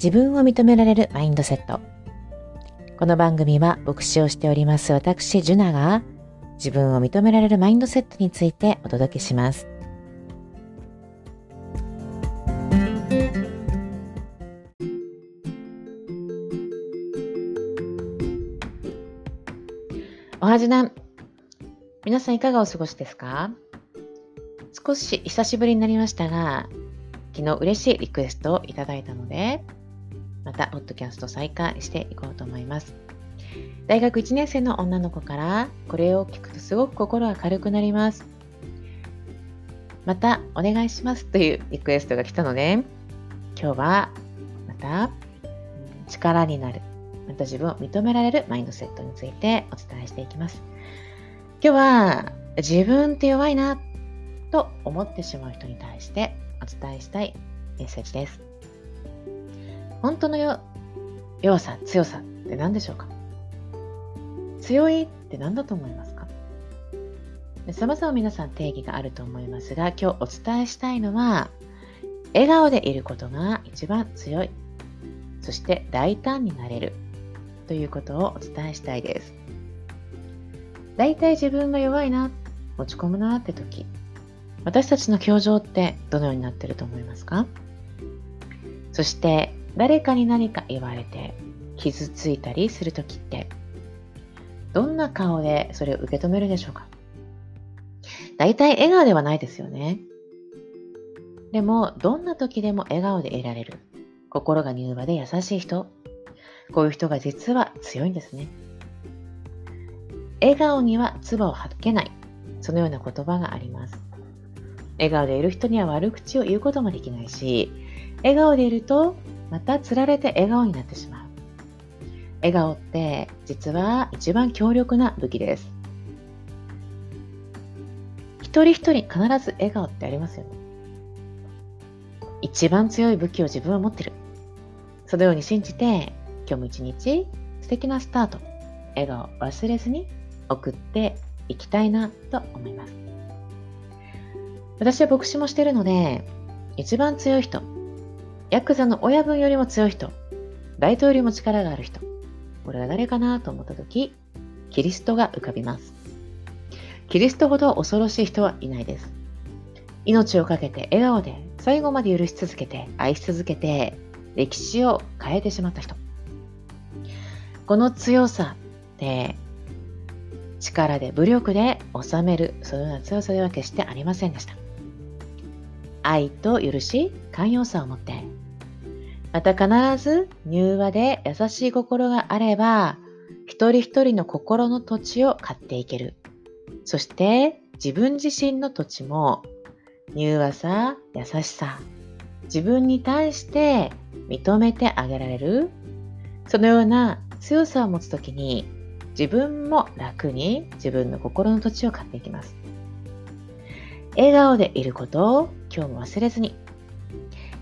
自分を認められるマインドセット。この番組は牧師をしております私、ジュナが自分を認められるマインドセットについてお届けします。おはじな皆さんいかがお過ごしですか？少し久しぶりになりましたが、昨日嬉しいリクエストをいただいたので、また、ポッドキャスト再開していこうと思います。大学1年生の女の子から、これを聞くとすごく心が軽くなります。また、お願いしますというリクエストが来たので、今日は、また、力になる、また自分を認められるマインドセットについてお伝えしていきます。今日は、自分って弱いなと思ってしまう人に対してお伝えしたいメッセージです。本当の弱さ、強さって何でしょうか？強いって何だと思いますか？様々皆さん定義があると思いますが、今日お伝えしたいのは、笑顔でいることが一番強い。そして大胆になれる。ということをお伝えしたいです。大体自分が弱いな、落ち込むなって時、私たちの表情ってどのようになってると思いますか？そして誰かに何か言われて傷ついたりするときって、どんな顔でそれを受け止めるでしょうか？大体笑顔ではないですよね。でも、どんな時でも笑顔でいられる。心が柔和で優しい人。こういう人が実は強いんですね。笑顔には唾を吐けない。そのような言葉があります。笑顔でいる人には悪口を言うこともできないし、笑顔でいるとまた釣られて笑顔になってしまう。笑顔って実は一番強力な武器です。一人一人必ず笑顔ってありますよね。一番強い武器を自分は持ってる。そのように信じて、今日も一日素敵なスタート、笑顔忘れずに送っていきたいなと思います。私は牧師もしてるので、一番強い人、ヤクザの親分よりも強い人、バイトよりも力がある人、これは誰かなと思った時、キリストが浮かびます。キリストほど恐ろしい人はいないです。命を懸けて笑顔で最後まで許し続けて愛し続けて歴史を変えてしまった人。この強さって力で武力で収めるそのような強さでは決してありませんでした。愛と許し、寛容さを持ってまた必ず柔和で優しい心があれば、一人一人の心の土地を買っていける。そして自分自身の土地も柔和さ、優しさ、自分に対して認めてあげられる。そのような強さを持つときに自分も楽に自分の心の土地を買っていきます。笑顔でいること今日も忘れずに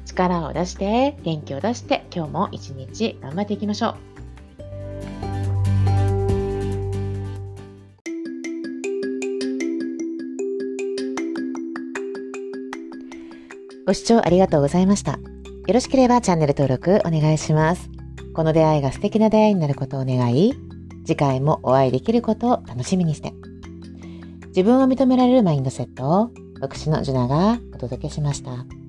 力を出して、元気を出して、今日も一日頑張っていきましょう。ご視聴ありがとうございました。よろしければチャンネル登録お願いします。この出会いが素敵な出会いになることを願い、次回もお会いできることを楽しみにして、自分を認められるマインドセットを、私のジュナがお届けしました。